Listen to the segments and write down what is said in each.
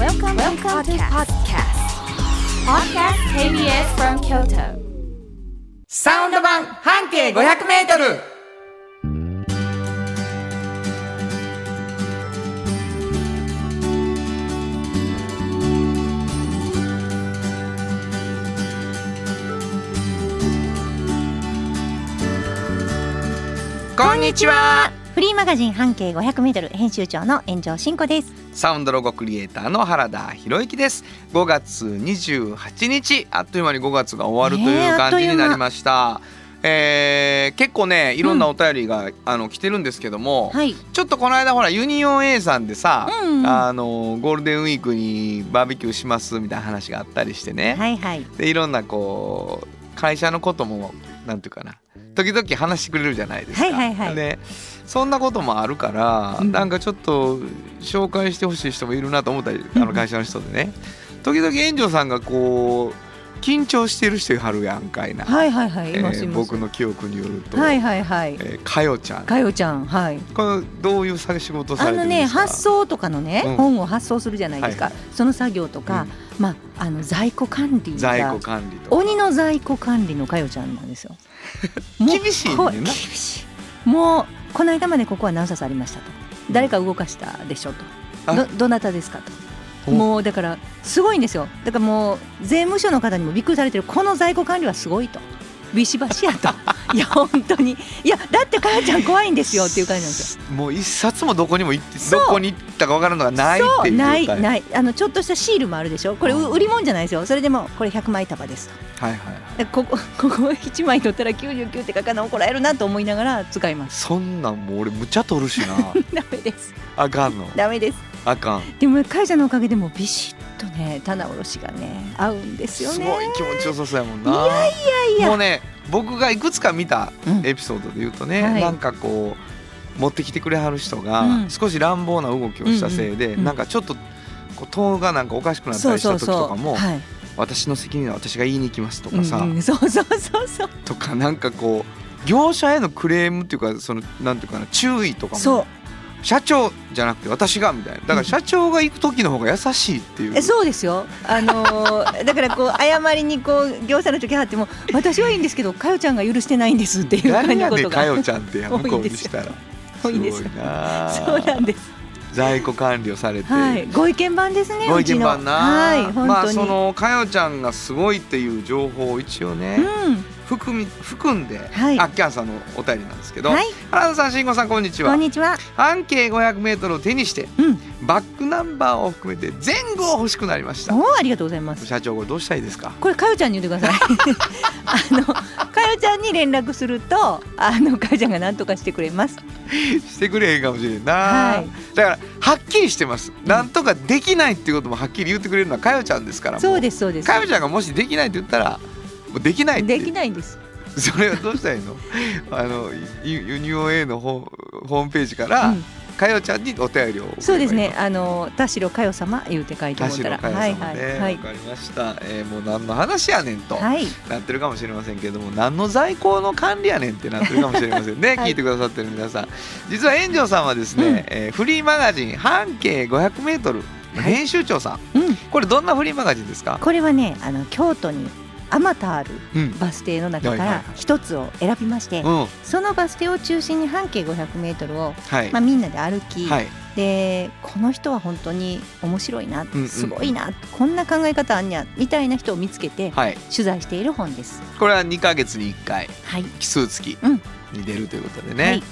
Welcome, Welcome to podcast. Podcast KBS from Kyoto. サウンド版半径500メートルこんにちはフリーマガジン半径500メートル編集長の炎上真子です。サウンドロゴクリエイターの原田博之です5月28日あっという間に5月が終わるという感じになりました、えー結構ねいろんなお便りが、あの来てるんですけども、はい。ちょっとこの間ほらユニオン A さんでさ、うんうんあのゴールデンウィークにバーベキューしますみたいな話があったりしてね、はいはい。でいろんなこう会社のこともなんていうかな時々話してくれるじゃないですか。はいはいはいでそんなこともあるから、うんなんかちょっと紹介してほしい人もいるなと思ったりあの会社の人でね時々炎上さんがこう緊張してる人いはるやんかいな、はいはいはい。えー。僕の記憶によると、はいはいはい。えーかよちゃんかよちゃんはい。これどういうさ仕事をさあのねれてるんですか？発送とかのね、うん本を発送するじゃないですか。はいその作業とか、まああの在庫管理が在庫管理とか鬼の在庫管理のかよちゃんなんですよ。厳しいね厳しい。もうこの間までここは何冊ありましたと。誰か動かしたでしょと。あどどなたですかと。おもうだからすごいんですよだからもう税務署の方にもびっくりされてるこの在庫管理はすごいとビシバシやと。いや本当に。いやだってかやちゃん怖いんですよっていう感じなんですよ。もう一冊もどこにも行ってどこに行ったか分からんのがないっていうないない。あのちょっとしたシールもあるでしょ。これ売り物じゃないですよ。それでもこれ100枚束ですと。はいはいでここ ここ1枚取ったら99って書かな怒られるなと思いながら使います。そんなんもう俺むちゃ取るしな。ダメです。あかんの。ダメです。あかん。でも会社のおかげでもうビシッとね棚卸しがね合うんですよね。すごい気持ちよさそうやもんな。いやいやいや。もうね僕がいくつか見たうん。エピソードで言うとね、はい。なんかこう持ってきてくれはる人がうん。少し乱暴な動きをしたせいで、うんうんうん。なんかちょっとこう塔がなんかおかしくなったりした時とかもはい。私の責任は私が言いに行きますとかさ、うんうん。そうそうそうそう。とかなんかこう業者へのクレームっていうかそのなんていうかな注意とかも社長じゃなくて私がみたいな。だから社長が行く時の方が優しいっていう、えそうですよ、あのー だからこう謝りにこう業者の時はっても私はいいんですけどかよちゃんが許してないんですっていう感誰じのことがかよちゃんってや向こうにしたら。多いんですなあ。そうなんです。在庫管理をされて、はい。ご意見番ですねご意見番な、はい本当に、まあそのかよちゃんがすごいっていう情報を一応ね、うん含み含んで、はい。あキャンさんのお便りなんですけど、はい。原田さん慎吾さんこんにちは。こんにちは。半径 500m を手にしてうん。バックナンバーを含めて前後欲しくなりました。おーありがとうございます。社長これどうしたらいいですか？これかよちゃんに言ってください。あのかよちゃんに連絡するとあのかよちゃんが何とかしてくれます。してくれへんかもしれんな、はい。だからはっきりしてます、なんとかできないっていうこともはっきり言ってくれるのはかよちゃんですからそうすですそうです。かよちゃんがもしできないって言ったらできないできないんです。それはどうしたらいいの？あのユユニオン A のホホームページから、うん。かよちゃんにお便りをそうですね。あの田代かよ様言うて書いてもらったら。田代かよはい様ね、わ、はい。はい。かりました、えーもう何の話やねんと、はい。なってるかもしれませんけれども何の在庫の管理やねんってなってるかもしれませんね、はい。聞いてくださってる皆さん。実は炎上さんはですね、うん。えーフリーマガジン半径 500m のはい。編集長さん、うん。これどんなフリーマガジンですか、これはねあの京都にあまたあるうんバス停の中から一つを選びまして、うん。そのバス停を中心に半径 500m を、はい、まあ、みんなで歩き、はい。でこの人は本当に面白いな、すごいなこんな考え方あんにゃみたいな人を見つけてはい。取材している本です。これは2か月に1回はい、奇数月うん。に出るということでね、はい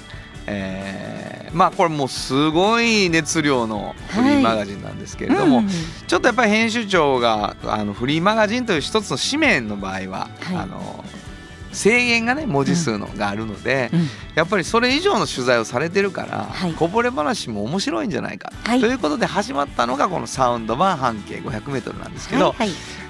えーまあこれもうすごい熱量のフリーマガジンなんですけれども、うんうんちょっとやっぱり編集長があのフリーマガジンという一つの紙面の場合は、はい。あの制限がね文字数のがあるので、うんやっぱりそれ以上の取材をされてるから、はい。こぼれ話も面白いんじゃないか、はい。ということで始まったのがこのサウンド版半径 500m なんですけど、は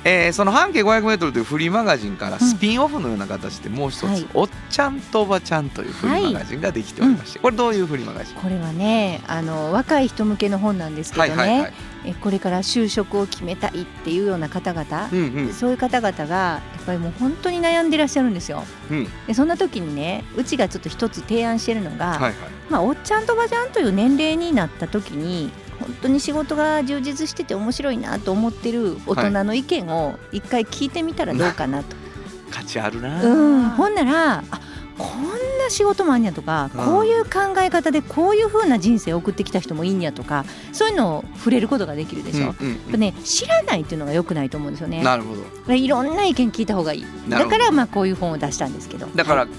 えーその半径 500m というフリーマガジンからスピンオフのような形でもう一つ、はい。おっちゃんとおばちゃんというフリーマガジンができておりまして、これどういうフリーマガジン？これはねあの若い人向けの本なんですけどね。えこれから就職を決めたいっていうような方々、うんうんそういう方々がやっぱりもう本当に悩んでらっしゃるんですよ。うん。でそんな時にねうちがちょっと一つ提案してるのが、はいはい。まあ、おっちゃんとおばちゃんという年齢になった時に本本当に仕事が充実してて面白いなと思ってる大人の意見を一回聞いてみたらどうかなと。価値あるなうん、ほんならあこんな仕事もあんやとか、うん。こういう考え方でこういう風な人生を送ってきた人もいいんやとかそういうのを触れることができるでしょ。うんうんやっぱね、知らないっていうのが良くないと思うんですよね。なるほど。いろんな意見聞いた方がいい。だからまあこういう本を出したんですけど。だから、はい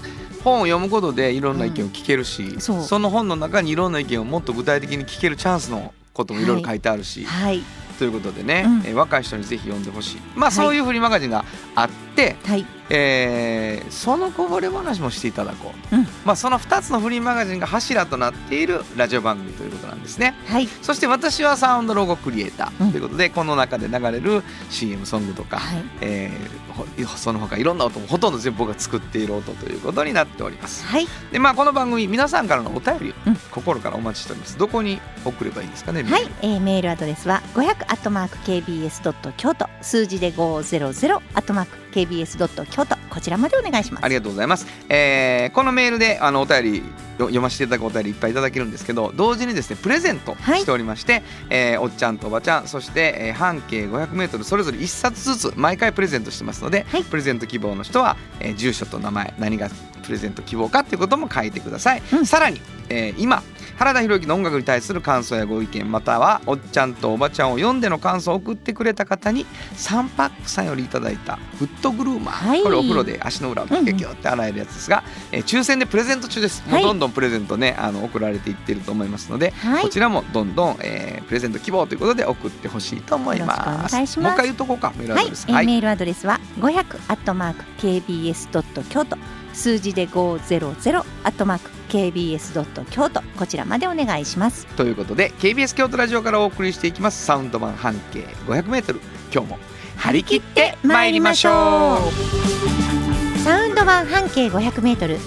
本を読むことでいろんな意見を聞けるし、そう。その本の中にいろんな意見をもっと具体的に聞けるチャンスのこともいろいろ書いてあるし、はい。ということでね、うん。えー若い人にぜひ読んでほしい。まあ、はい。そういうフリーマガジンがあって、はい。えーそのこぼれ話もしていただこう、うん。まあ、その2つのフリーマガジンが柱となっているラジオ番組ということなんですね。はい。そして私はサウンドロゴクリエイターうん。ということで、この中で流れる CM ソングとか、はい。えーほその他いろんな音もほとんど全部僕が作っている音ということになっております。はい。でまあこの番組皆さんからのお便りをうん。心からお待ちしております。どこに送ればいいですかねはい、えー、メールアドレスは500アットマーク KBS ドット京都。数字で500アットマーク KBS ドット京都こちらまでお願いします。ありがとうございます。えーこのメールであのお便りよ読ませていただくお便りいっぱいいただけるんですけど同時にですねプレゼントはいしておりまして、えーおっちゃんとおばちゃんそして、えー半径 500m それぞれ1冊ずつ毎回プレゼントしてますので、はいプレゼント希望の人は、えー住所と名前何がプレゼント希望かっていうことも書いてください。うんさらに、えー今原田博之の音楽に対する感想やご意見またはおっちゃんとおばちゃんを読んでの感想を送ってくれた方にサンパックさんよりいただいたフットグルーマー、はい。これお風呂で足の裏をキュキュキュって洗えるやつですが、えー抽選でプレゼント中です、もはい。うどんどんプレゼントねあの送られていってると思いますので、はい。こちらもどんどん、えープレゼント希望ということで送ってほしいと思います。よろしくお願いします。もう一回言っとこうか。メールアドレスはい、ーメールアドレスは500アットマーク KBS ドット京都数字で500アットマーク KBS ドット京都。こちらまでお願いします。ということで KBS 京都ラジオからお送りしていきます。サウンド版半径 500m 今日も張り切ってまいりましょう。サウンド版半径500メートル。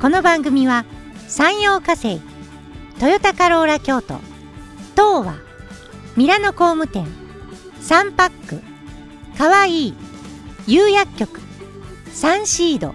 この番組は山陽火星トヨタカローラ京都東和ミラノ工務店サンパックかわいい釉薬局サンシード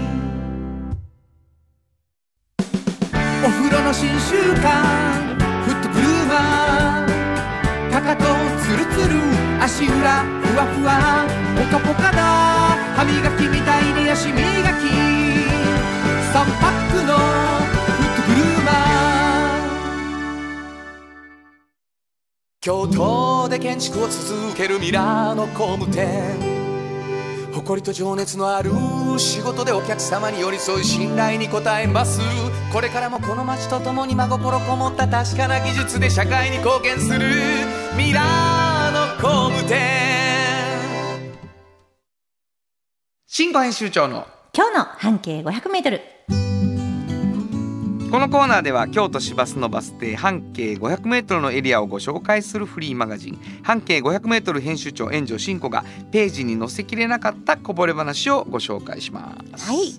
新習慣フットグルーマーかかとツルツル足裏ふわふわポカポカだ歯磨きみたいに足磨き。3パックのフットグルーマー京都で建築を続けるミラーの工務店。誇りと情熱のある仕事でお客様に寄り添い信頼に応えます。これからもこの街とともに真心こもった確かな技術で社会に貢献する。ミラーの工務店。新語編集長の今日の半径500メートル。このコーナーでは京都市バスのバス停半径 500m のエリアをご紹介するフリーマガジン。半径 500m 編集長炎上真子がページに載せきれなかったこぼれ話をご紹介します。はい。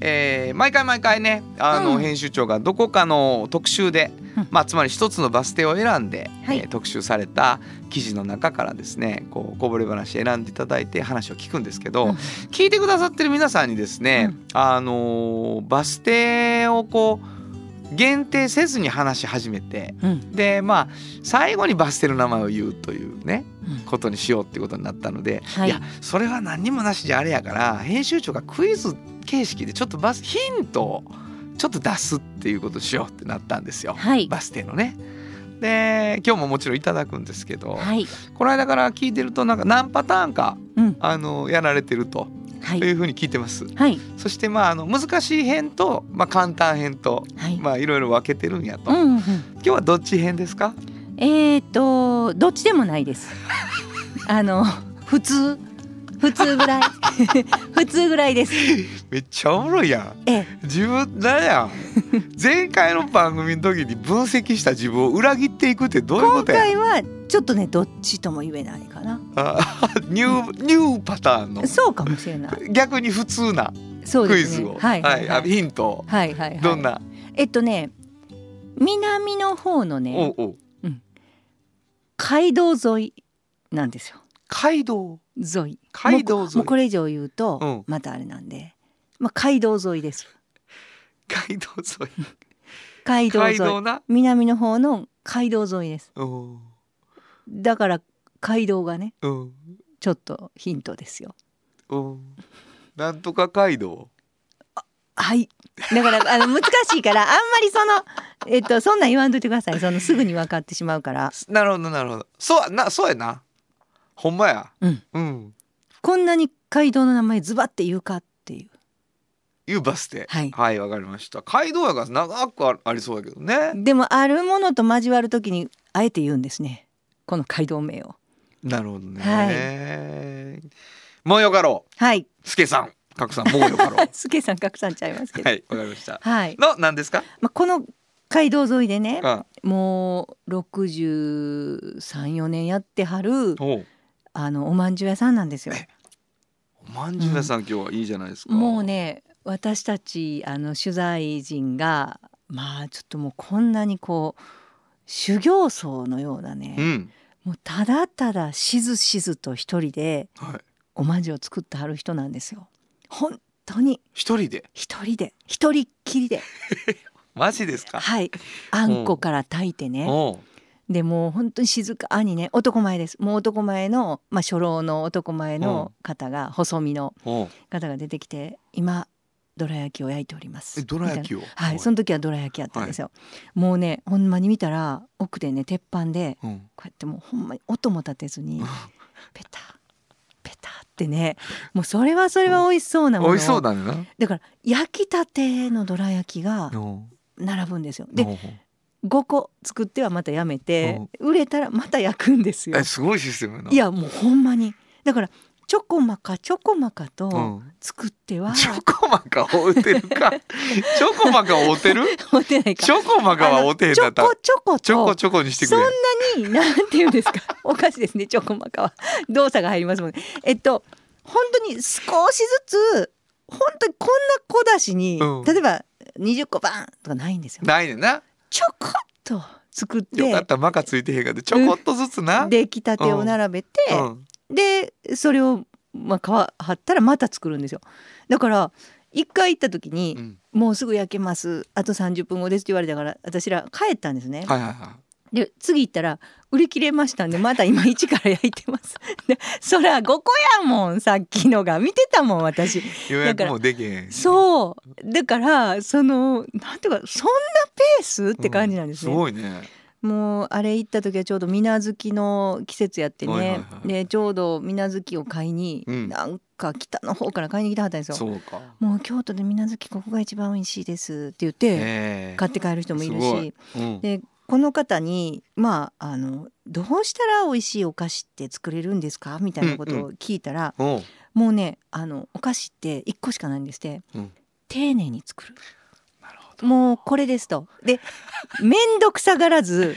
えー毎回毎回ねあの、うん。編集長がどこかの特集で、うん。まあ、つまり一つのバス停を選んで、はい。えー特集された記事の中からですねこうこぼれ話選んでいただいて話を聞くんですけど、うん。聞いてくださってる皆さんにですね、うん。あのーバス停をこう限定せずに話し始めてうん。でまあ最後にバス停の名前を言うというねうん。ことにしようってことになったので、はい。いやそれは何にもなしじゃあれやから編集長がクイズ形式でちょっとバスヒントをちょっと出すっていうことをしようってなったんですよ、はい。バス停のね。で今日ももちろんいただくんですけど、はい。この間から聞いてるとなんか何パターンかうん。あのやられてるとはい。いうふうに聞いてます。はい。そしてまああの難しい編と、まあ、簡単編とはい。まあいろいろ分けてるんやと、うんうん今日はどっち編ですか？えー、とどっちでもないです。あの普通普通ぐらい。普通ぐらいです。めっちゃおもろいやん。ええ。自分だや？ん前回の番組の時に分析した自分を裏切っていくってどういうこ今とや？回はちょっとねどっちとも言えないかな。あ ニューニューパターンの。そうかもしれない。逆に普通なクイズを、はいはいはい。あヒントを。はいはいはい。どんな、えっとね南の方のねおうおう。街道沿いなんですよ。街道？沿い。街道沿い。もうこれ以上言うと、うん。またあれなんで。まあ街道沿いです。街道沿い。街道沿い。南の方の街道沿いです。う。んだから街道がねうん。ちょっとヒントですよ。う。んなんとか街道？はい。だからあの難しいからあんまりそのえっとそんなん言わんといてください。そのすぐに分かってしまうから。なるほどなるほど。そうやなそうやなほんまや。うん。うん。こんなに街道の名前ズバって言うかっていう。いうバス停はい。はいわかりました。街道やから長くあありそうやけどね。でもあるものと交わるときにあえて言うんですね。この街道名を。なるほどね。はもうよかろはい。うすけさん。かくさんもうよかろう。すけさん拡散 ちゃいますけど。はいわかりました。はい、の何ですか？まあ、この街道沿いでねあもう634年やってはるあのおまんじゅう屋さんなんですよ。おまんじゅう屋さん、今日はいいじゃないですか。もうね私たちあの取材陣がまあちょっともうこんなにこう修行僧のようなね、うん。もうただただしずしずと一人ではい。おまんじゅうを作ってはる人なんですよ。本当に。一人で？一人で。一人っきりで。マジですか？はい。あんこから炊いてねでもう本当に静かにね男前です。もう男前の、まあ、初老の男前の方が細身の方が出てきて今どら焼きを焼いております。えどら焼きを？はいその時はどら焼きやったんですよ、もうねほんまに見たら奥でね鉄板でうん。こうやってもうほんまに音も立てずにペタペタってねもうそれはそれは美味しそうなもの。を美味しそうだねな。だから焼きたてのどら焼きが並ぶんですよ。で5個作ってはまたやめて売れたらまた焼くんですよ。えすごいシステムやな。いやもうほんまに。だからちょこまかちょこまかうとん。作っては、チョコマカを打てるか。チョコマカを打てる？持てないか。チョコマカはおてへんだったらこちょことちょこちょこにしてくそんれなになんていうんですか？おかしいですねチョコマカは。動作が入りますもんね。えっと本当に少しずつ本当にこんな小出しに、うん。例えば20個バンとかないんですよ。ないねんなちょこっと作っよかってたマカついてへんかでちょこっとずつな。出来たてを並べて、うん。でそれをまあ皮張ったらまた作るんですよ。だから一回行った時に、うん。もうすぐ焼けます。あと30分後ですって言われたから私ら帰ったんですね、はいはいはで次行ったら売り切れましたんでまた今一から焼いてます。でそら5個やもんさっきのが。見てたもん私。い予約もできへんそう。だからそのなんていうかそんなペースって感じなんですね、すごいね。もうあれ行った時はちょうど水無月の季節やってね、はいはいはい。でちょうど水無月を買いに、うん。なんか北の方から買いに来たはったんですよ。そうか。もう京都で水無月ここが一番美味しいですって言ってええ。買って帰る人もいるし、うん。でこの方にまああのどうしたら美味しいお菓子って作れるんですか？みたいなことを聞いたら、おう。もうねあのお菓子って一個しかないんですって、うん。丁寧に作る。もうこれですと。で面倒くさがらず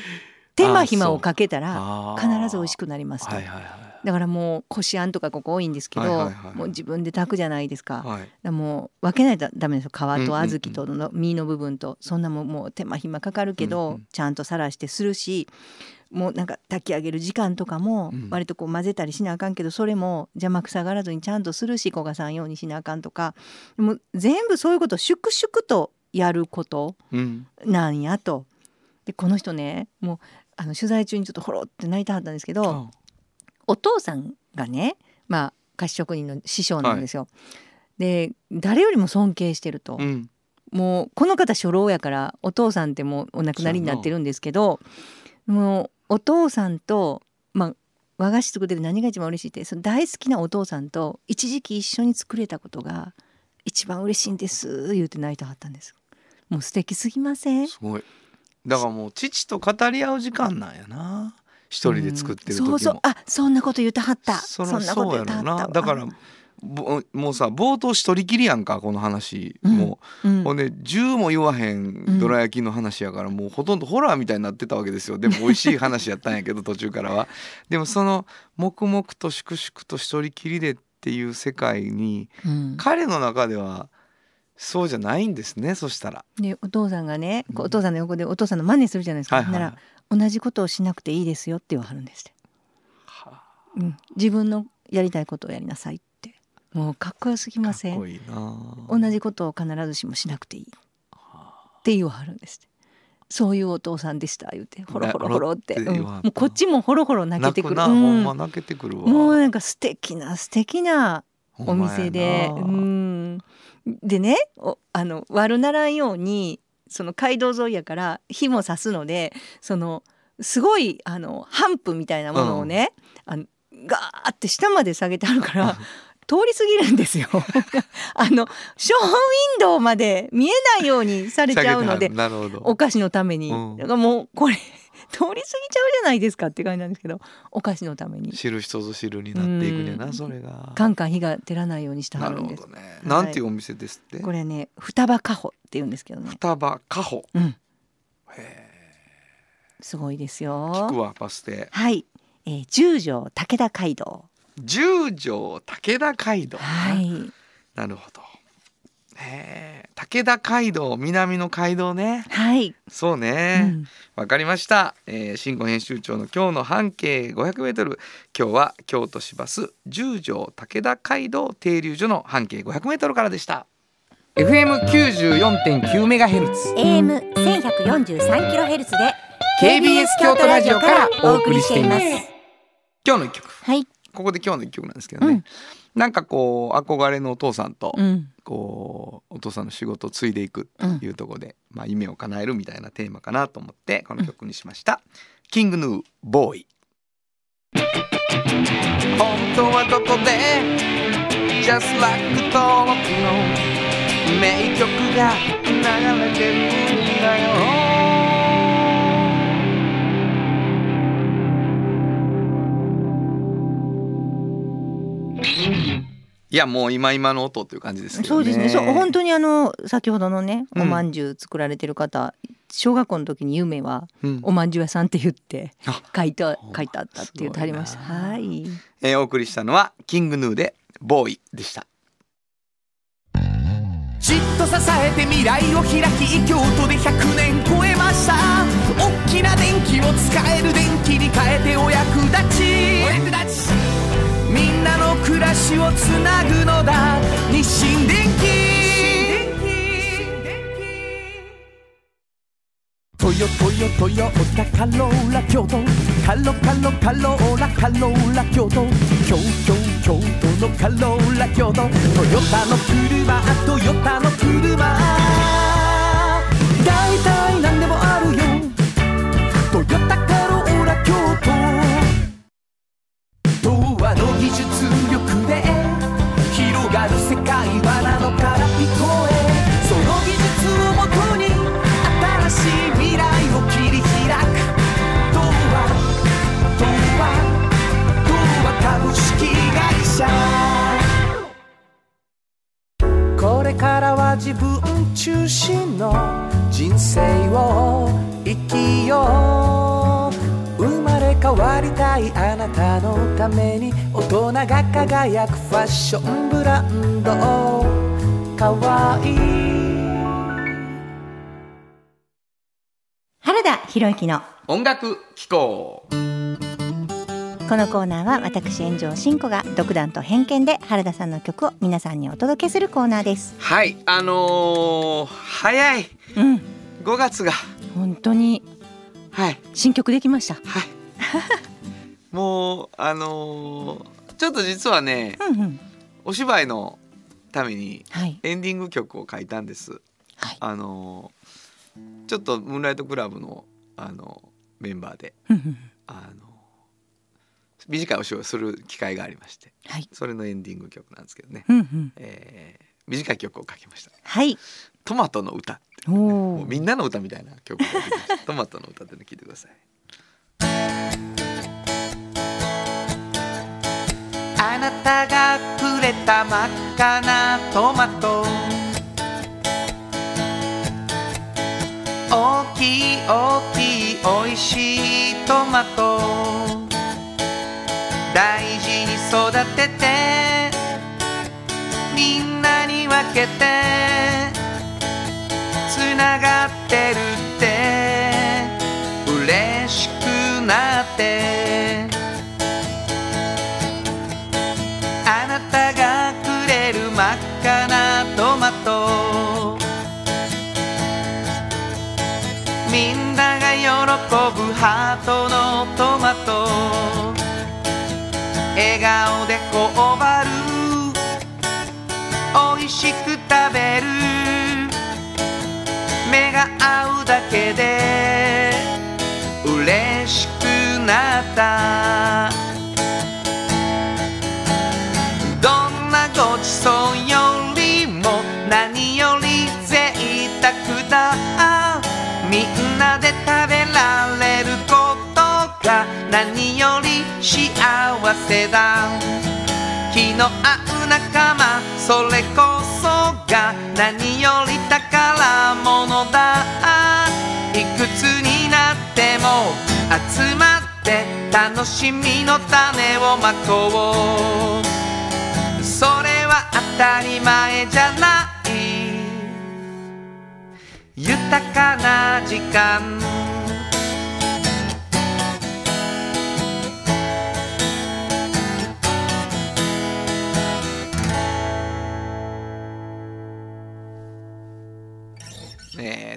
手間暇をかけたら必ず美味しくなりますと。はいはいはだからもうこしあんとかここ多いんですけど、はいはいはいもう自分で炊くじゃないですか。いはい。だからもう分けないとダメですよ。皮とうんうんうん。小豆との実の部分とそんなもんもう手間暇かかるけど、うんうんちゃんとさらしてするしもうなんか炊き上げる時間とかもうん。割とこう混ぜたりしなあかんけどそれも邪魔くさがらずにちゃんとするし古賀さんようにしなあかんとか。もう全部そういうことを粛々とやることうん。なんやと。でこの人ねもうあの取材中にちょっとほろって泣いてはったんですけど、あお父さんがねまあ菓子職人の師匠なんですよ。で誰よりも尊敬してると、うん。もうこの方初老やからお父さんってもうお亡くなりになってるんですけどもうお父さんと、まあ、和菓子作ってて何が一番嬉しいってその大好きなお父さんと一時期一緒に作れたことが一番嬉しいんです言うて泣いてはったんです。もう素敵すぎません？すごい。だからもう父と語り合う時間なんやな一人で作ってる時も、そうそう。あそんなこと言ってはった。そそんなこと言ってはっただからぼもうさ冒頭一人きりやんかこの話、うんもうん。うほんで10も言わへんどら焼きの話やから、もうほとんどホラーみたいになってたわけですよ。でも美味しい話やったんやけど 途中からは。でもその黙々と粛々と一人きりでっていう世界にうん。彼の中ではそうじゃないんですねそしたら。でお父さんがねお父さんの横でお父さんの真似するじゃないですか、はいはいなら同じことをしなくていいですよって言わはるんですって、はうん、自分のやりたいことをやりなさいって。もうかっこよすぎあません？同じことを必ずしもしなくていい。って言わはるんですって。そういうお父さんでした言うて。ほろほろほろって、なうん。もうこっちもほろほろ泣けてくる。泣くな、ほんま泣けてくるわ。もうなんか素敵な素敵な。お店で。うん。でねおあの悪ならんようにその街道沿いやから火もさすのでそのすごいあのハンプみたいなものをね、あのガーって下まで下げてあるから通り過ぎるんですよ。あのショーウィンドウまで見えないようにされちゃうので。お菓子のために、うん。だからもうこれ通り過ぎちゃうじゃないですかって感じなんですけどお菓子のために知る人ぞ知るになっていくねんな、うんそれが。カンカン火が照らないようにしてはなるんでするほどね。いなんていうお店ですって？これね双葉カホって言うんですけどね双葉カホ。うんへすごいですえ。よ聞くわバス停。はい、えー、十条武田街道十条武田街道。はいなるほど。へえ。武田街道、南の街道ね。はい、そううね。んわかりました。えー、新語編集長の今日の半径500メートル。今日は京都市バス十条武田街道停留所の半径500メートルからでした。FM 94.9メガヘルツ。AM 1143キロヘルツで KBS 京都ラジオからお送りしています。今日の一曲。はい、ここで今日の一曲なんですけどね。うんなんかこう憧れのお父さんと、うんこうお父さんの仕事を継いでいくっていうところで、まあ夢を叶えるみたいなテーマかなと思ってこの曲にしました。キングヌーボーイ。本当はどこで Just like 登録の名曲が流れてるんだよいやもう今今の音っていう感じですけどね。そうですね。そう本当にあの先ほどのねうん。おまんじゅう作られてる方、小学校の時に夢はうん。おまんじゅう屋さんって言ってあ書いた書いてあったって言ってありました。はい。えーお送りしたのはキングヌーでボーイでした。じっと支えて未来を開き京都で100年超えました。大きな電気を使える電気に変えてお役立ち。お役立ち。みんなの暮らしをつなぐのだ。日清電気トヨトヨトヨタカローラ京都。カロカロカローラカローラ京都。京京京都のカローラ京都。トヨタの車トヨタの車。大体何でもある。生きよう生まれ変わりたいあなたのために大人が輝くファッションブランドかわいい原田博之の音楽機構このコーナーは私炎上真子が独断と偏見で原田さんの曲を皆さんにお届けするコーナーです。はいあのー早い。うん。5月が本当にはい。新曲できました？はい。もうあのーちょっと実はねうんうん。お芝居のためにはい。エンディング曲を書いたんです。はい。あのーちょっとムーンライトクラブのあのメンバーであの短いお仕事をする機会がありましてはい。それのエンディング曲なんですけどね、うんうん。えー短い曲を書きました。はい「トマトの歌」もうみんなの歌みたいな曲トマトの歌でて聞いてください。あなたがくれた真っ赤なトマト。大きい大きいおいしいトマト。大事に育てて。みんなに分けて。つながってるそれこそが何より宝物だ。いくつになっても集まって楽しみの種をまこう。それは当たり前じゃない。豊かな時間。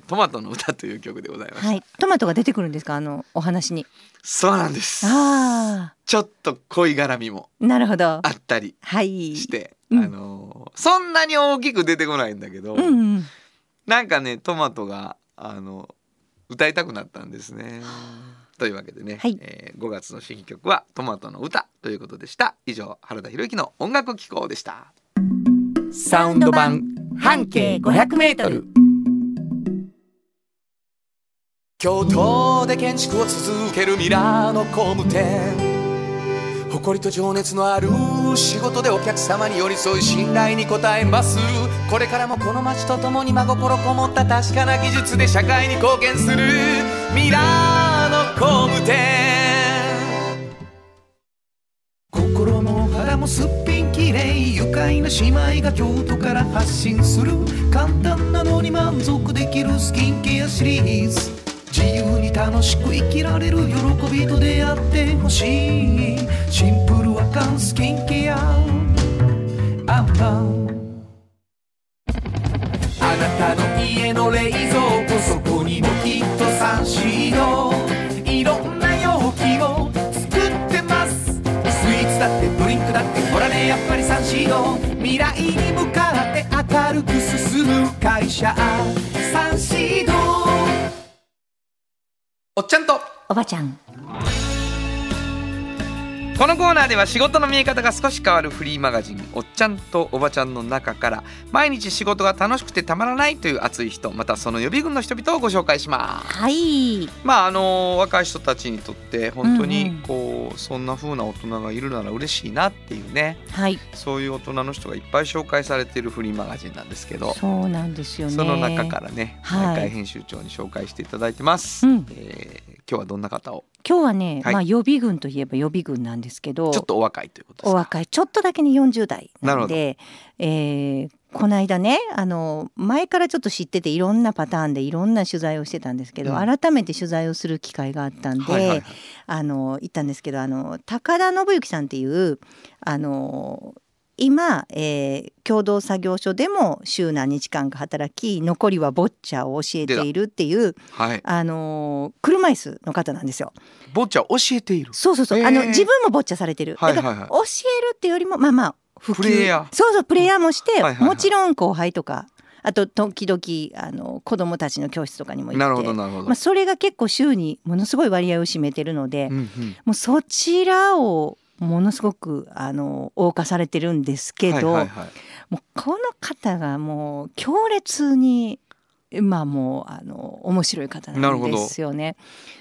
トマトの歌という曲でございました、はい、トマトが出てくるんですか？あのお話に。そうなんです。あちょっと恋絡みもあ、なるほど。あったりはい。して、うん。あのーそんなに大きく出てこないんだけど、うんうん。なんかねトマトがあの歌いたくなったんですね。というわけでね、はい。えー5月の新曲は「トマトの歌」ということでした。以上原田博之の音楽機構でした。サウンド版半径500メートル京都で建築を続けるミラーの工務店。誇りと情熱のある仕事でお客様に寄り添い信頼に応えます。これからもこの街とともに真心こもった確かな技術で社会に貢献する。ミラーの工務店。心も肌もすっぴんきれい愉快な姉妹が京都から発信する。簡単なのに満足できるスキンケアシリーズ。自由に楽しく生きられる喜びと出会ってほしい。シンプルアカンスキンケア。アンパンあなたの家の冷蔵庫そこにもきっとサンシードいろんな容器を作ってます。スイーツだってドリンクだってほらねやっぱりサンシード未来に向かって明るく進む会社。サンシードおっちゃんとおばちゃん。このコーナーでは仕事の見え方が少し変わるフリーマガジン「おっちゃんとおばちゃん」の中から毎日仕事が楽しくてたまらないという熱い人またその予備軍の人々をご紹介します。はい。まああの若い人たちにとって本当にうんうんこうそんな風な大人がいるなら嬉しいなっていうねはい。そういう大人の人がいっぱい紹介されているフリーマガジンなんですけどそうなんですよね。その中からねはい毎回編集長に紹介していただいてます。うんえー今日はどんな方を？今日はね、はい。まあ予備軍といえば予備軍なんですけど。ちょっとお若いということですか？お若い。ちょっとだけね40代なるほど。なえーこの間ねあの前からちょっと知ってていろんなパターンでいろんな取材をしてたんですけど、うん。改めて取材をする機会があったんで、はいはいはい。あの行ったんですけどあの高田信之さんっていうあの今、えー共同作業所でも週何日間か働き残りはボッチャを教えているっていうはい。あの車椅子の方なんですよ。ボッチャ教えている？そうそうそう、へーあの自分もボッチャされてる。はいはいはい。だから教えるっていうよりもまあまあ普及プレイヤー。そうそうプレイヤーもして、はいはいはい。もちろん後輩とかあと時々あの子供たちの教室とかにも行ってなるほどなるほど、まあ、それが結構週にものすごい割合を占めてるので、うんうん。もうそちらをものすごくあの謳歌されてるんですけど、はいはいはい。もうこの方がもう強烈にまあもうあの面白い方なんですよね。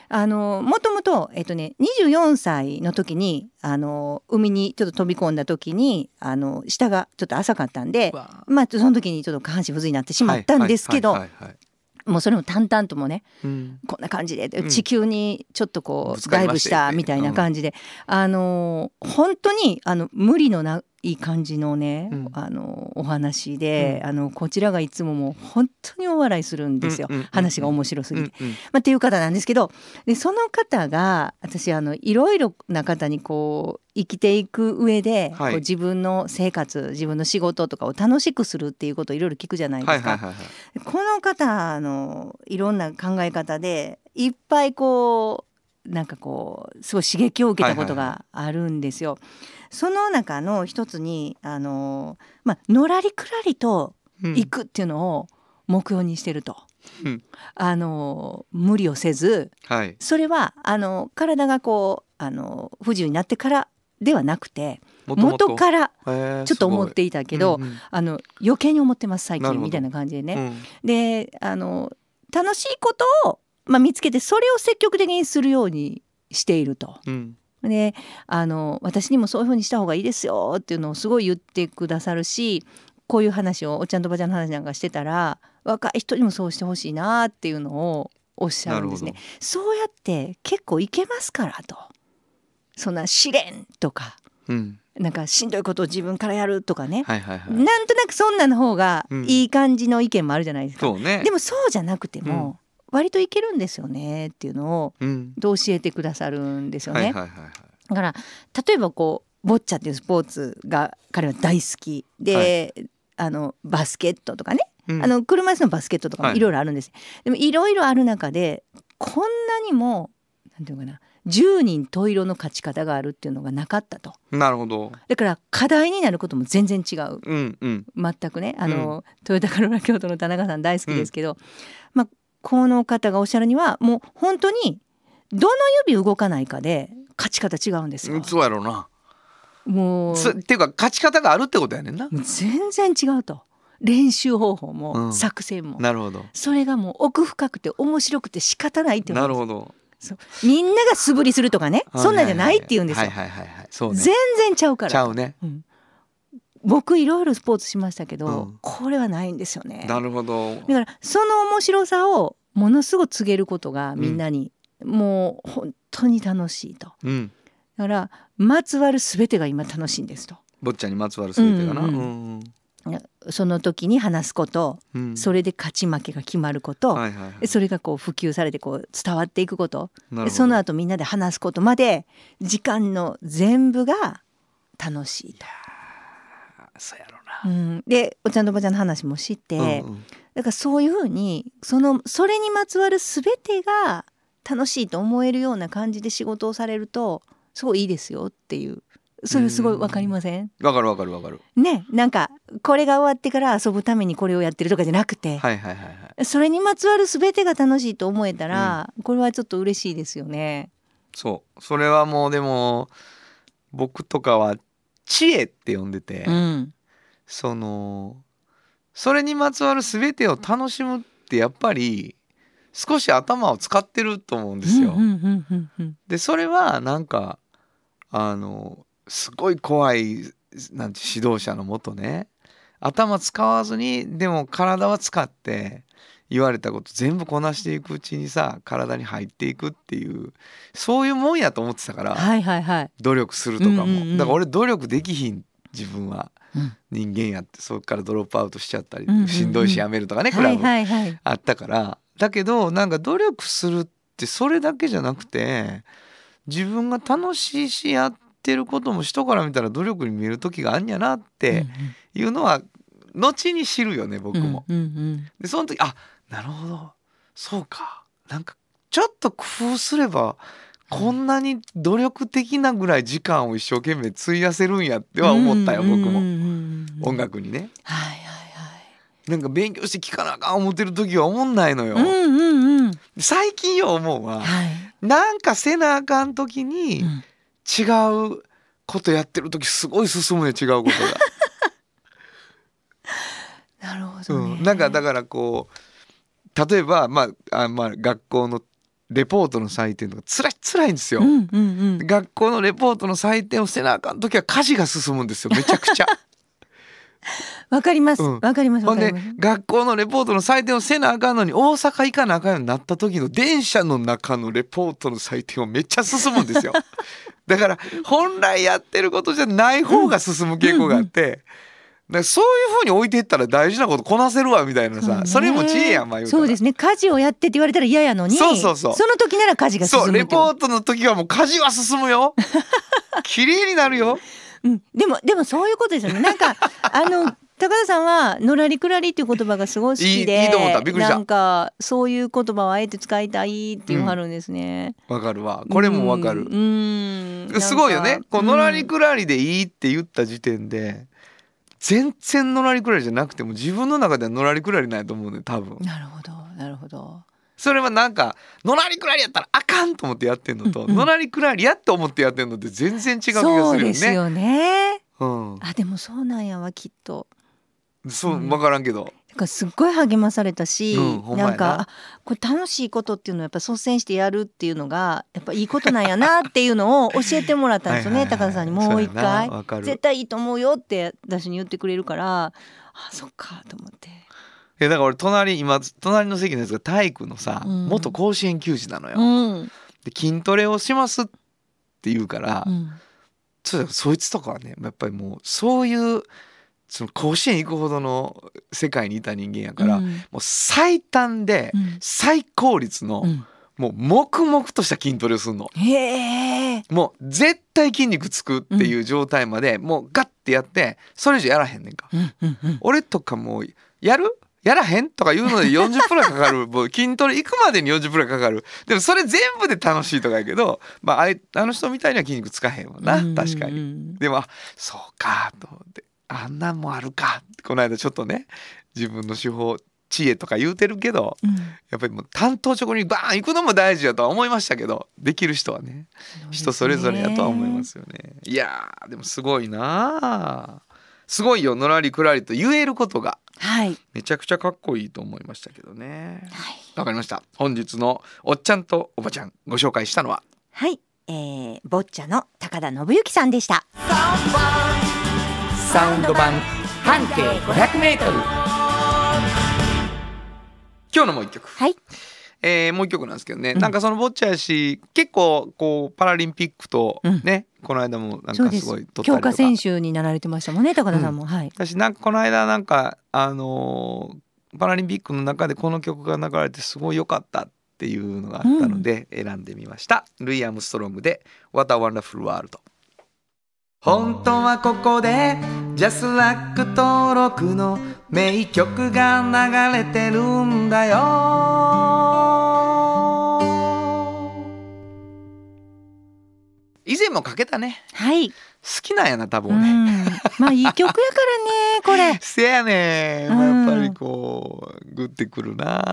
あのもともとえっとね24歳の時にあの海にちょっと飛び込んだ時にあの下がちょっと浅かったんでまあその時にちょっと下半身不随になってしまったんですけどはいはいはいはいもうそれも淡々ともねうん。こんな感じでうん。地球にちょっとこうダイブししたたみたいな感じで、あのー本当にあの無理のない感じのね、うん。あのお話で、あのこちらがいつももう本当にお笑いするんですよ、うんうんうん話が面白すぎて。うんうん。まあ、っていう方なんですけどでその方が私あのいろいろな方にこう生きていく上で、はい。こう自分の生活自分の仕事とかを楽しくするっていうことをいろいろ聞くじゃないですか。はいはいはいはい。この方のいろんな考え方でいっぱいこうなんかこうすごい刺激を受けたことがあるんですよ。その中の一つにあの、まあのらりくらりとうん。行くっていうのを目標にしてると。うん。あの無理をせずはい。それはあの体がこうあの不自由になってからではなくて元からちょっと思っすていたけど、うんうん。あの余計に思ってます最近みたいな感じでね。うん。であの楽しいことを、まあ、見つけてそれを積極的にするようにしていると。うんであの私にもそういうふうにした方がいいですよっていうのをすごい言ってくださるしこういう話をおっちゃんとおばちゃんの話なんかしてたら若い人にもそうしてほしいなっていうのをおっしゃるんですね。そうやって結構いけますからと。そんな試練とかうんなんかしんどいことを自分からやるとかね、はいはいはいなんとなくそんなの方がうんいい感じの意見もあるじゃないですか。そうねでもそうじゃなくても、割といけるんですよねっていうのをうん。教えてくださるんですよね。はいはいはいはい。だから例えばこうボッチャっていうスポーツが彼は大好き。で、あのバスケットとかね、うん。あの車椅子のバスケットとかもはい。いろいろあるんです、でもいろいろある中でこんなにもなんていうのかな10人十色の勝ち方があるっていうのがなかったと。なるほど。だから課題になることも全然違う。うんうん。全くね。あの、トヨタカローラ京都の田中さん大好きですけど、まあ、この方がおっしゃるにはもう本当にどの指動かないかで勝ち方違うんですよ。そうやろうな。もう。つっていうか勝ち方があるってことやねんな。全然違うと。練習方法うもん。作戦も、なるほど。それがもう奥深くて面白くて仕方ないってなるほど。そう。みんなが素振りするとかねそんなんじゃないって言うんですよ。はいはいはいはい。そうね。全然ちゃうから。ちゃうね僕いろいろスポーツしましたけど、うん。これはないんですよね。なるほど。だからその面白さをものすごく告げることがみんなに、もう本当に楽しいと。うん。だからまつわる全てが今楽しいんですと。坊ちゃんにまつわる全てがな。ううん。んその時に話すこと、うん。それで勝ち負けが決まること、はいはいはい。それがこう普及されてこう伝わっていくこと。その後みんなで話すことまで時間の全部が楽しいと。そうやろうん、でおちゃんとおばちゃんの話も知って、なうんうん。だからそういうふうにそのそれにまつわる全てが楽しいと思えるような感じで仕事をされるとすごいいいですよっていう。それすごいわかりません？わかるわかるわかる。ね。なんかこれが終わってから遊ぶためにこれをやってるとかじゃなくて、はいはいはいはい。それにまつわる全てが楽しいと思えたら、これはちょっと嬉しいですよね。そう。それはもうでも僕とかは知恵って呼んでて、うん、そのそれにまつわる全てを楽しむってやっぱり少し頭を使ってると思うんですよ。でそれはなんかあのすごい怖いなんて指導者のもとね頭使わずにでも体は使って言われたこと全部こなしていくうちにさ体に入っていくっていうそういうもんやと思ってたから、はいはいはい。努力するとかも、うんうんうん。だから俺努力できひん自分は。うん。人間やってそこからドロップアウトしちゃったり、うんうんうん。しんどいしやめるとかねクラブ、はいはいはい。あったから。だけどなんか努力するってそれだけじゃなくて自分が楽しいしやってることも人から見たら努力に見える時があんやなっていうのは後に知るよね僕も。うんうん。でその時あなるほどそうかなんかちょっと工夫すればこんなに努力的なぐらい時間を一生懸命費やせるんやっては思ったよ僕も音楽にね。はいはいなんか勉強して聴かなあかん思ってる時は思んないのよ。はい。うんうんうん。最近よう思うわはい。なんかせなあかん時にうん違うことやってる時すごい進むね違うこと なるほが、どね。うん、なんかだからこう例えば、まあ、あまあ学校のレポートの採点とかつらいつらいんですよ。うんうんうん学校のレポートの採点をせなあかん時は家事が進むんですよめちゃくちゃ。わかりますうんわかりますほんで学校のレポートの採点をせなあかんのに大阪行かなあかんようになった時の電車の中のレポートの採点をめっちゃ進むんですよ。だから本来やってることじゃない方が進む傾向があって。だからそういうふうに置いていったら大事なことこなせるわみたいなさそ,、ね。れも知恵やんまあ言うそうですね。家事をやってって言われたら嫌やのにそうそうそう。の時なら家事が進むそうレポートの時はもう家事は進むよ。綺麗になるよ。うん、でもでもそういうことですよね。なんかあの高田さんはのらりくらりっていう言葉がすごい好きで、いいいいと思った。びっくりした。なんかそういう言葉をあえて使いたいって言わはるんですね。わかるわ。これもわかる。うん。すごいよね。こううん。のらりくらりでいいって言った時点で全然のらりくらりじゃなくても自分の中ではのらりくらりないと思うね多分なるほどなるほど。それはなんかのらりくらりやったらあかんと思ってやってんのと、うんうんのらりくらりやって思ってやってんのって全然違う気がするよねですよね。うんあでもそうなんやわきっと。そううん分からんけどだからすっごい励まされたし、うんなんな。かあこれ楽しいことっていうのをやっぱ率先してやるっていうのがやっぱいいことなんやなっていうのを教えてもらったんですよねはい高田さんに。もう一回。絶対いいと思うよって私に言ってくれるからあそっかと思って。いやだから俺隣今隣の席のやつが体育のさ、うん。元甲子園球児なのよ、うん。で筋トレをしますって言うから、うん。そうそいつとかはねやっぱりもうそういうその甲子園行くほどの世界にいた人間やから、うん。もう最短でうん。最効率の、うん。もう黙々とした筋トレをするの。もう絶対筋肉つくっていう状態まで、もうガッてやってそれ以上やらへんねんか。うんうんうん。俺とかもうやる？やらへんとか言うので40分かかる。もう筋トレ行くまでに40分かかる。でもそれ全部で楽しいとかやけど、まあ、あの人みたいには筋肉つかへんわな。確かに。に。でもあそうかと思ってあんなんもあるかこの間ちょっとね自分の手法知恵とか言うてるけどうんやっぱりもう担当直にバーン行くのも大事やとは思いましたけどできる人はね人それぞれやとは思いま。すよね。いやーでもすごいなあすごいよのらりくらりと言えることがはい。めちゃくちゃかっこいいと思いましたけどね。わかりました。本日のおっちゃんとおばちゃんご紹介したのははい。えー、ボッチャの高田信之さんでした。サウンド版半径500メートル今日のもう一曲。はい。えーもう一曲なんですけどね、うんなんかそのボッチャやし結構こうパラリンピックとね、この間もなんかすごい。撮った強化選手になられてましたもんね、高田さんも。はい。私なんかこの間なんかあのーパラリンピックの中でこの曲が流れてすごい良かったっていうのがあったので選んでみました、ルイ・アームストロングで「What a Wonderful World」本当はここでジャスラック登録の名曲が流れてるんだよ。以前もかけたね。はい。好きなんやな多う分ね、ん。まあいい曲やからね、これ。せやねん、うん。やっぱりこうグッてくるな。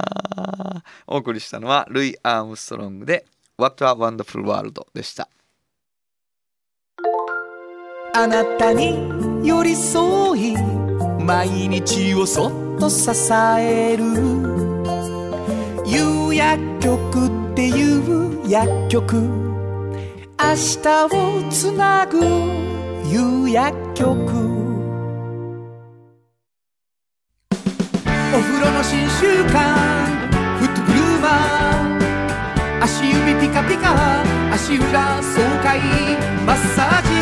お送りしたのはルイ・アームストロングで「What a Wonderful World」でしたあなたに寄り添い毎日をそっと支える。夕薬局っていう薬局。明日をつなぐ夕薬局。お風呂の新習慣フットグルーマー。足指ピカピカ足裏爽快。マッサージ。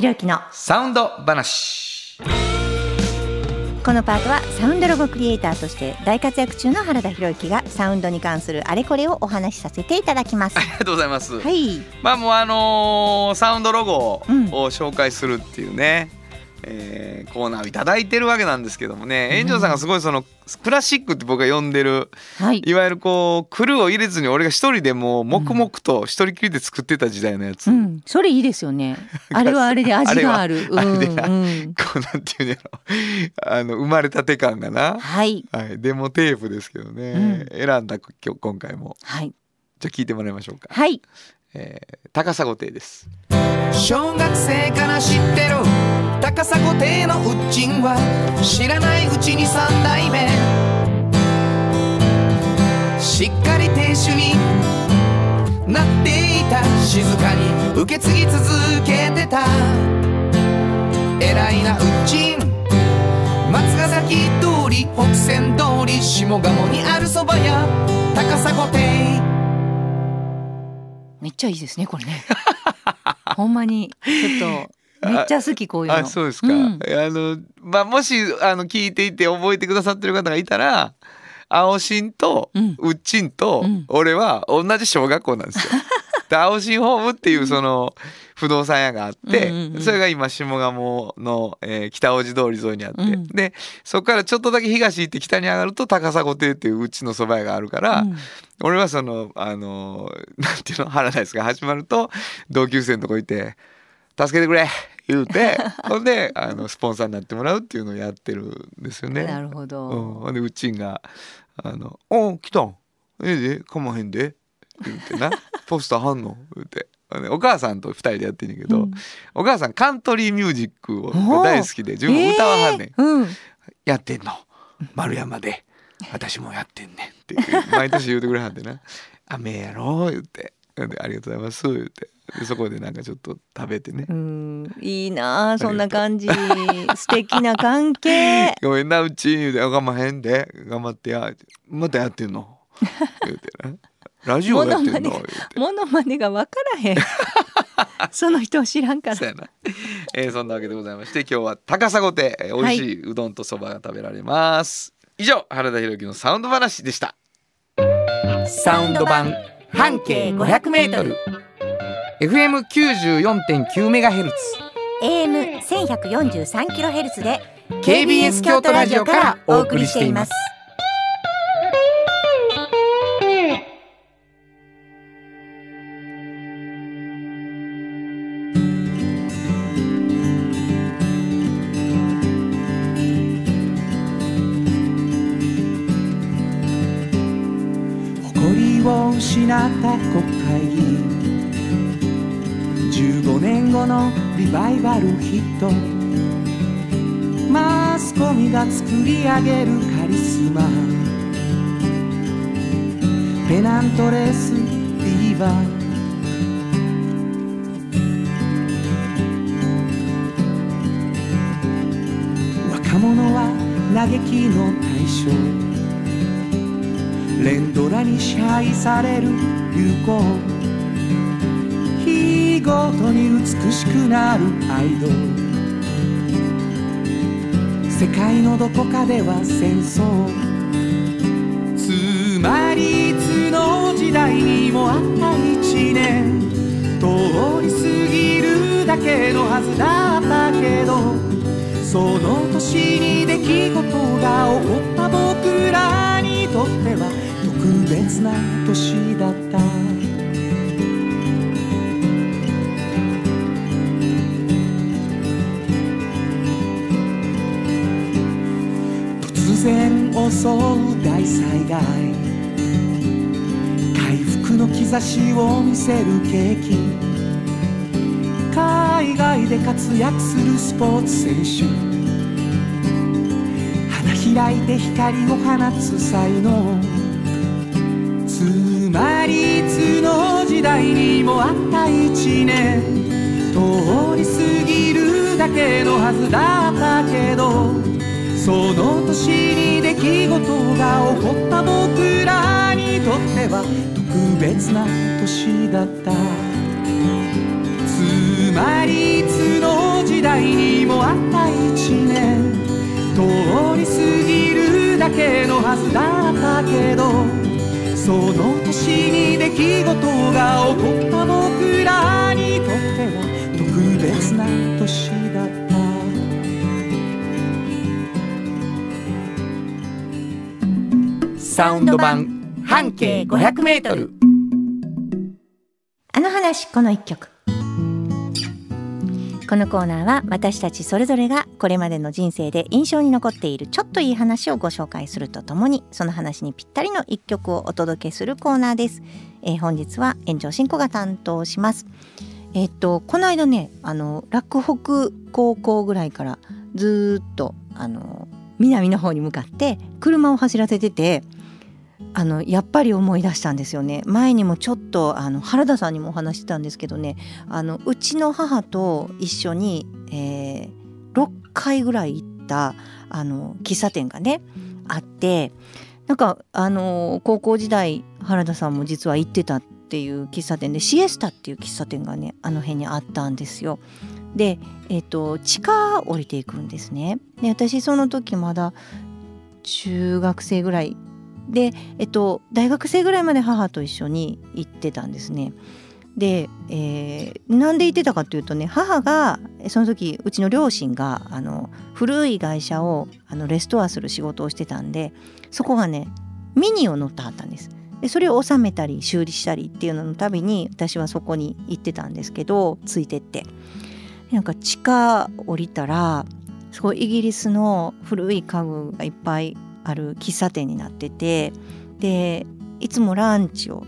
原田博之のサウンド話。このパートはサウンドロゴクリエイターとして大活躍中の原田博之がサウンドに関するあれこれをお話しさせていただきます。ありがとうございます、はい。まあもうあのーサウンドロゴをうん。紹介するっていうね、えーコーナーをいただいてるわけなんですけどもね。炎上さんがすごいそのクラシックって僕が呼んでるはい。いわゆるこうクルーを入れずに俺が一人でもう黙々と一人きりで作ってた時代のやつ、うん、それいいですよね。あれはあれで味がある。あれでうんうん。こうなんていうんやろ。あの生まれたて感がな、はい。はい、デモテープですけどね、選んだ今日今回も。はい。じゃあ聞いてもらいましょうか、はい。えー高砂亭です。小学生から知ってる。高砂亭のうっちんは知らないうちに三代目。しっかり亭主になっていた。静かに受け継ぎ続けてた。偉いなうっちん。松ヶ崎通り北線通り下鴨にあるそば屋。高砂亭めっちゃいいですねこれね。ほんまにちょっとめっちゃ好きこういうの。あそうですか、んあのまあもしあの聞いていて覚えてくださってる方がいたら青新とうっちんとうん俺は同じ小学校なんですよ。で青新ホームっていうその不動産屋があって、それが今下鴨の、えー北大路通り沿いにあって、うん。でそこからちょっとだけ東行って北に上がると高砂亭っていううちの蕎麦屋があるから、うん。俺はそのあのなんていうのハラダイスが始まると同級生のとこ行って「助けてくれ!」言うて ほんであのスポンサーになってもらうっていうのをやってるんですよね。なるほうん、ど。ほんでうちんが「あのお来たん。ええでかまへんで」言うてな「ポスター貼んの?」言うて。お母さんと二人でやってんねんけど、うん。お母さんカントリーミュージックをお大好きで自分も歌わはんねん、えーうん。やってんの。丸山で。私もやってんねんって。毎年言うてくれはんでな「雨やろ」言って。で「ありがとうございます」言って。でそこでなんかちょっと食べてね。うん、いいなあそんな感じ。素敵な関係「ごめんなうち」言うて「頑張へんで。頑張ってや」またやってんの」言うてな「ラジオやってんの」。モノマネがわからへん。その人を知らんから。そえーそんなわけでございまして今日は高砂亭えー美味しいうどんとそばが食べられます、以上原田博之のサウンド話でした。サウンド版半径 500m FM94.9 メガヘルツ。AM 1143キロヘルツで KBS 京都ラジオからお送りしていますを失った国会。議員15年後のリバイバルヒット。マスコミが作り上げるカリスマ。ペナントレースフィーバー。若者は嘆きの対象。連ドラに支配される流行日ごとに美しくなるアイドル。世界のどこかでは戦争。つまりいつの時代にもあった一年。通り過ぎるだけのはずだったけど。その年に出来事が起こった僕らにとっては特別な年だった。突然襲う大災害。回復の兆しを見せる景気海外で活躍するスポーツ選手。花開いて光を放つ才能。つまりいつの時代にもあった一年。通り過ぎるだけのはずだったけどその年に出来事が起こった僕らにとっては特別な年だった。つまりいつの時代にもあった一年。通り過ぎるだけのはずだったけどその年に出来事が起こった僕らにとっては特別な年だった「サウンド版半径 500m」あの話この一曲。このコーナーは私たちそれぞれがこれまでの人生で印象に残っているちょっといい話をご紹介するとともにその話にぴったりの一曲をお届けするコーナーです、えー本日は炎上進行が担当します。えっとこの間ねあの洛北高校ぐらいからずっとあの南の方に向かって車を走らせててあのやっぱり思い出したんですよね前にもちょっとあの原田さんにもお話ししたんですけどねあのうちの母と一緒に、えー6回ぐらい行ったあの喫茶店がねあってなんかあの高校時代原田さんも実は行ってたっていう喫茶店でシエスタっていう喫茶店がねあの辺にあったんですよ。で、えっと地下降りていくんですね。で私その時まだ中学生ぐらいで、えっと、大学生ぐらいまで母と一緒に行ってたんですね。で、えーなんで行ってたかというとね母がその時うちの両親があの古い会社をあのレストアする仕事をしてたんでそこがねミニを乗ってはったんです。でそれを収めたり修理したりっていうののたびに私はそこに行ってたんですけどついてってなんか地下降りたらすごいイギリスの古い家具がいっぱいある喫茶店になっててでいつもランチを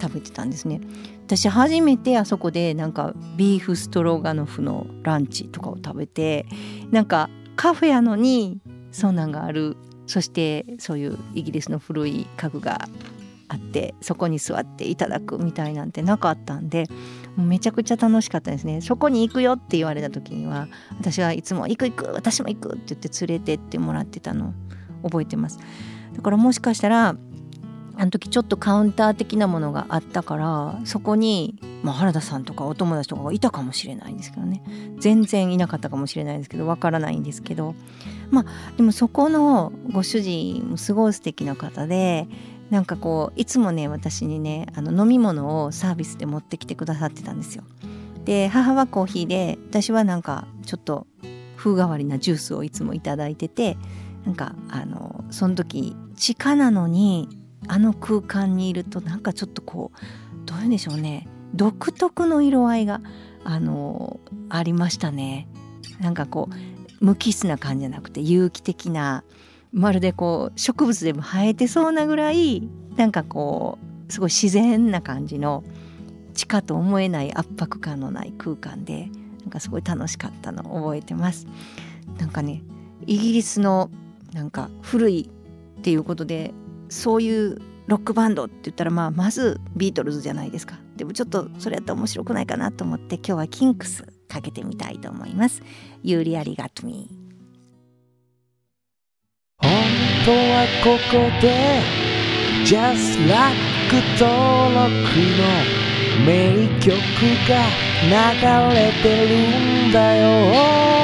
食べてたんですね。私初めてあそこでなんかビーフストロガノフのランチとかを食べてなんかカフェやのにそんなんがある。そしてそういうイギリスの古い家具があってそこに座っていただくみたいなんてなかったんでめちゃくちゃ楽しかったですね。そこに行くよって言われた時には私はいつも「行く行く私も行く」って言って連れてってもらってたの。覚えてます。だからもしかしたらあの時ちょっとカウンター的なものがあったからそこに、まあ、原田さんとかお友達とかがいたかもしれないんですけどね。全然いなかったかもしれないんですけどわからないんですけど。まあでもそこのご主人もすごい素敵な方でなんかこういつもね私にねあの飲み物をサービスで持ってきてくださってたんですよ。で母はコーヒーで私はなんかちょっと風変わりなジュースをいつもいただいててなんかあのその時地下なのにあの空間にいるとなんかちょっとこうどういうんでしょうね独特の色合いがあのありましたね。なんかこう無機質な感じじゃなくて有機的なまるでこう植物でも生えてそうなぐらいなんかこうすごい自然な感じの地下と思えない圧迫感のない空間でなんかすごい楽しかったのを覚えてます。なんかねイギリスのなんか古いっていうことでそういうロックバンドって言ったらまあまずビートルズじゃないですか。でもちょっとそれやったら面白くないかなと思って今日はキンクスかけてみたいと思います。ユーリアリガトミ本当はここで Just Like 登録の名曲が流れてるんだよ。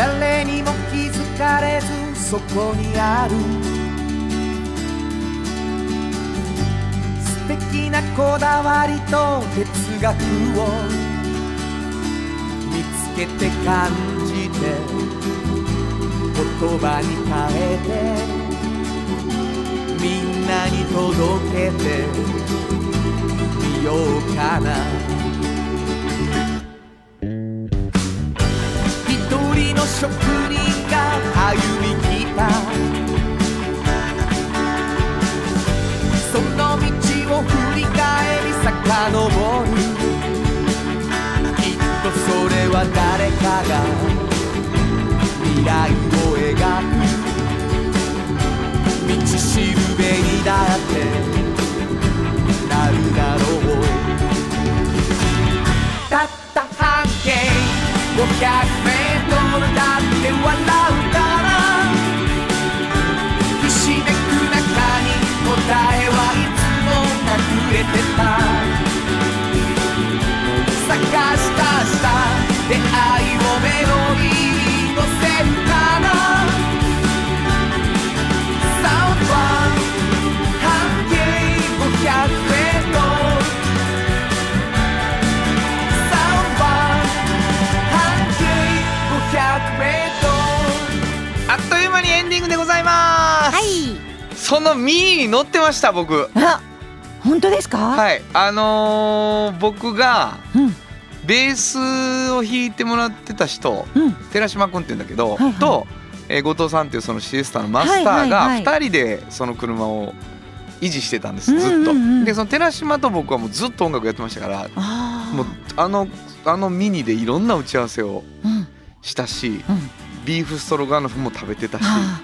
誰にも気づかれずそこにある。素敵なこだわりと哲学を見つけて感じて言葉に変えてみんなに届けてみようかな。の職人が歩み来たその道を振り返り遡るきっとそれは誰かが未来を描く道しるべにだってなるだろうたった半径500隠れてた探し出した出会いをメロディーに乗せるからサウンドは半径500メートルサウンドは半径500メートルあっという間にエンディングでございます、はい。そのミニに乗ってました僕。あ本当ですか、はい。あのー僕がうん。ベースを弾いてもらってた人うん。寺島君って言うんだけど、はいはい。と、えー後藤さんっていうそのシエスタのマスターがはい2人でその車を維持してたんですずっと。うんうん。うんでその寺島と僕はもうずっと音楽やってましたからもうあのあのミニでいろんな打ち合わせをうん。したしうん。ビーフストロガノフも食べてたしあ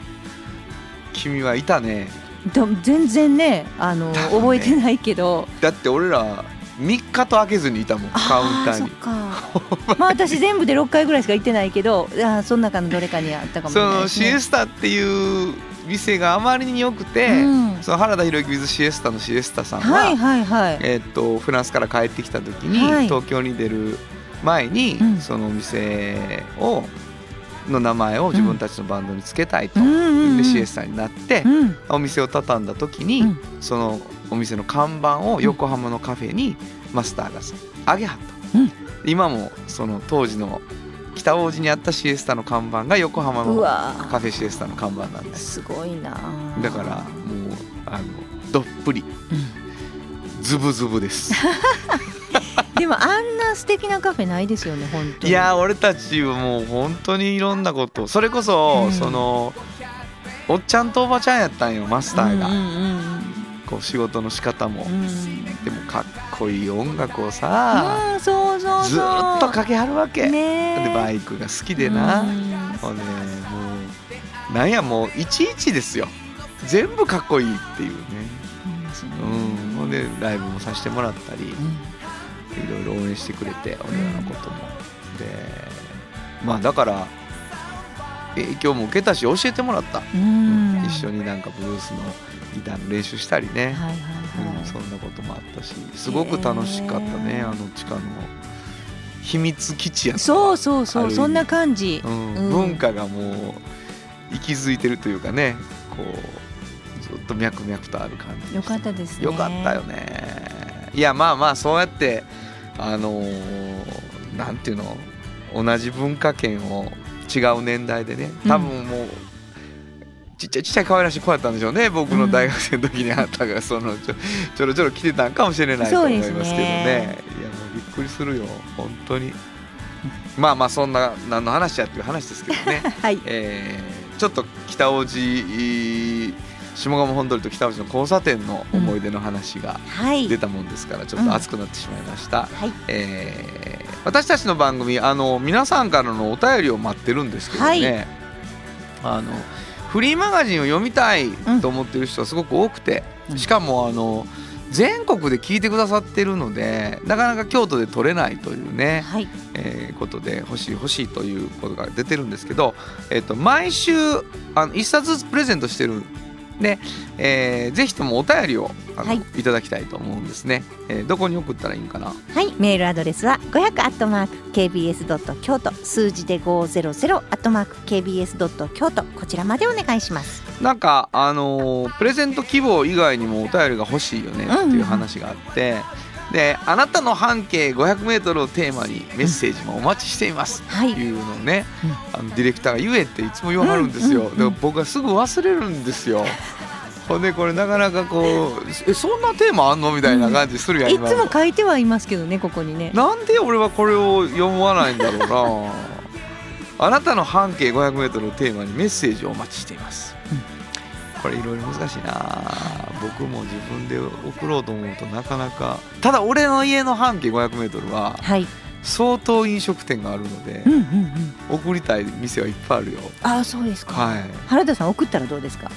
君はいたね全然ねあの覚えてないけど。だって俺ら3日と開けずにいたもんカウンターに。まあ私全部で6回ぐらいしか行ってないけどあーその中のどれかにあったかもしそれないね。のシエスタっていう店があまりに良くて、うん。その原田博之 with シエスタのシエスタさんは、はいはいはい。えーっとフランスから帰ってきた時に、はい。東京に出る前に、うん。そのお店をの名前を自分たちのバンドにつけたいと、うん。でシエスタになって、うん。お店を畳んだ時に、うん。そのお店の看板を横浜のカフェにマスターがあげはった、うん。今もその当時の北大路にあったシエスタの看板が横浜うのわ。カフェシエスタの看板なんです。すごいな。だからもうあのどっぷり、ズブズブです でもあんな素敵なカフェないですよね本当に。いやー俺たちはもう本当にいろんなこと。それこそ、うん。そのおっちゃんとおばちゃんやったんよマスターが、うんうんこう仕事の仕方も、うん。うんでもかっこいい音楽をさ、うんそうそうずーっとかけはるわけ、ねでバイクが好きでな、うん。ほんでもうなんやもういちいちですよ。全部かっこいいっていうね、うん、ほんでライブもさせてもらったり、いろいろ応援してくれて俺らのことも、でまあだから影響も受けたし教えてもらった、うん。一緒になんかブルースのギターの練習したりね、はいはいはい。うん、そんなこともあったしすごく楽しかったね、へー。あの地下の秘密基地やそうそうそうそんな感じ。うんうん。文化がもう息づいてるというかねこうずっと脈々とある感じでよしかったですね。よかったよね。いやまあまあそうやってあのーなんていうの？同じ文化圏を違う年代でね。多分もう、ちっちゃいちっちゃい可愛らしい子やったんでしょうね。僕の大学生の時にあったがそのちょちょろちょろ来てたんかもしれないと思いますけどね。ね。いやもうびっくりするよ。本当に。まあまあそんな何の話やっていう話ですけどね。はい。えーちょっと北大路下鴨本通りと北大路の交差点の思い出の話がはい。出たもんですから、ちょっと熱くなってしまいました、はい。えー私たちの番組あの皆さんからのお便りを待ってるんですけどね、はい。あのフリーマガジンを読みたいと思ってる人はすごく多くて、うん。しかもあの全国で聞いてくださってるのでなかなか京都で取れないというね、はい。えーことで欲しい欲しいということが出てるんですけど、えっと毎週あの1冊ずつプレゼントしてるで、えーぜひともお便りをあの、はい。い、ただきたいと思うんですね、えーどこに送ったらいいんかな？はい、メールアドレスは500アットマーク KBS ドット京都数字で500アットマーク KBS ドット京都こちらまでお願いします。なんかあのープレゼント希望以外にもお便りが欲しいよねっていう話があって、であなたの半径 500m をテーマにメッセージもお待ちしています。はい。っていうのをね、あのディレクターが言えっていつも言わはるんですよ、うん。うん。うんでも僕はすぐ忘れるんですよ。ほんでこれなかなかこうえそんなテーマあんのみたいな感じするやん、い今つも書いてはいますけどねここにね。なんで俺はこれを読まないんだろうな。あなたの半径 500m をテーマにメッセージをお待ちしています、これいろいろ難しいな。僕も自分で送ろうと思うとなかなか。ただ俺の家の半径 500m ははい。相当飲食店があるのでうんうんうん。送りたい店はいっぱいあるよ。ああそうですか、はい。原田さん送ったらどうですか？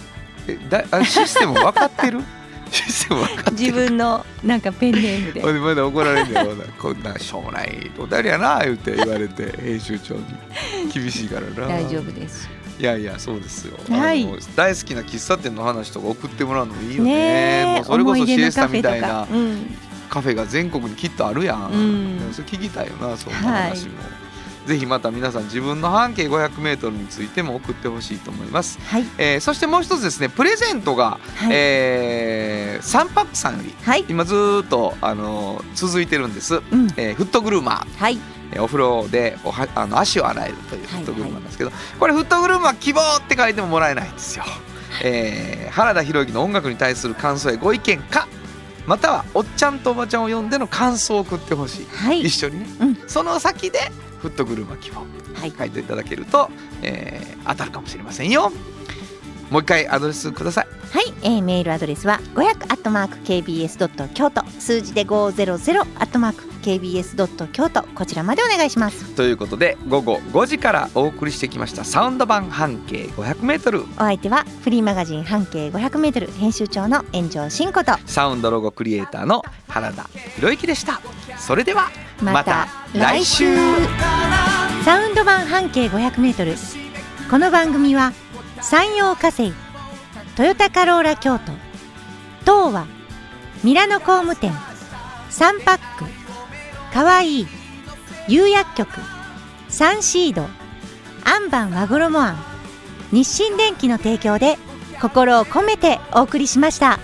えだあシステム分かってる？システム分かってる？自分のなんかペンネームで。まだ怒られんだよこんなしょうもないお便りやな言って言われて編集長に。厳しいからな。大丈夫ですいやいやそうですよ、はい。大好きな喫茶店の話とか送ってもらうのもいいよね。もうそれこそシエスタみたいカなカフェが全国にきっとあるやん、うん。それ聞きたいよなそんな話も、ぜひまた皆さん自分の半径 500m についても送ってほしいと思います、はい。えーそしてもう一つですねプレゼントが、はい。えーサンパックさんよりはい。今ずーっと、あのー続いてるんです、うん。えーフットグルーマー。はい。えーお風呂でおはあの足を洗えるというフットグルーマーなんですけど、これフットグルーマー希望って書いてももらえないんですよ、えー原田博之の音楽に対する感想やご意見かまたはおっちゃんとおばちゃんを呼んでの感想を送ってほしい、はい。一緒にね、うん。その先でフットグルーマー希望。はい。書いていただけると、えー当たるかもしれませんよ。もう一回アドレスください。はい、えーメールアドレスは500アットマーク KBS ドット京都。数字で500アットマーク KBS ドット京都こちらまでお願いします。ということで午後5時からお送りしてきましたサウンド版半径 500m お相手はフリーマガジン半径500メートル編集長の炎上真子と。サウンドロゴクリエイターの原田博之でした。それではまた来週。サウンド版半径500メートル。この番組は山陽火星トヨタカローラ京都東和ミラノ工務店サンパックかわいい。釉薬局。サンシード。アンバン和衣あん日清電機の提供で心を込めてお送りしました。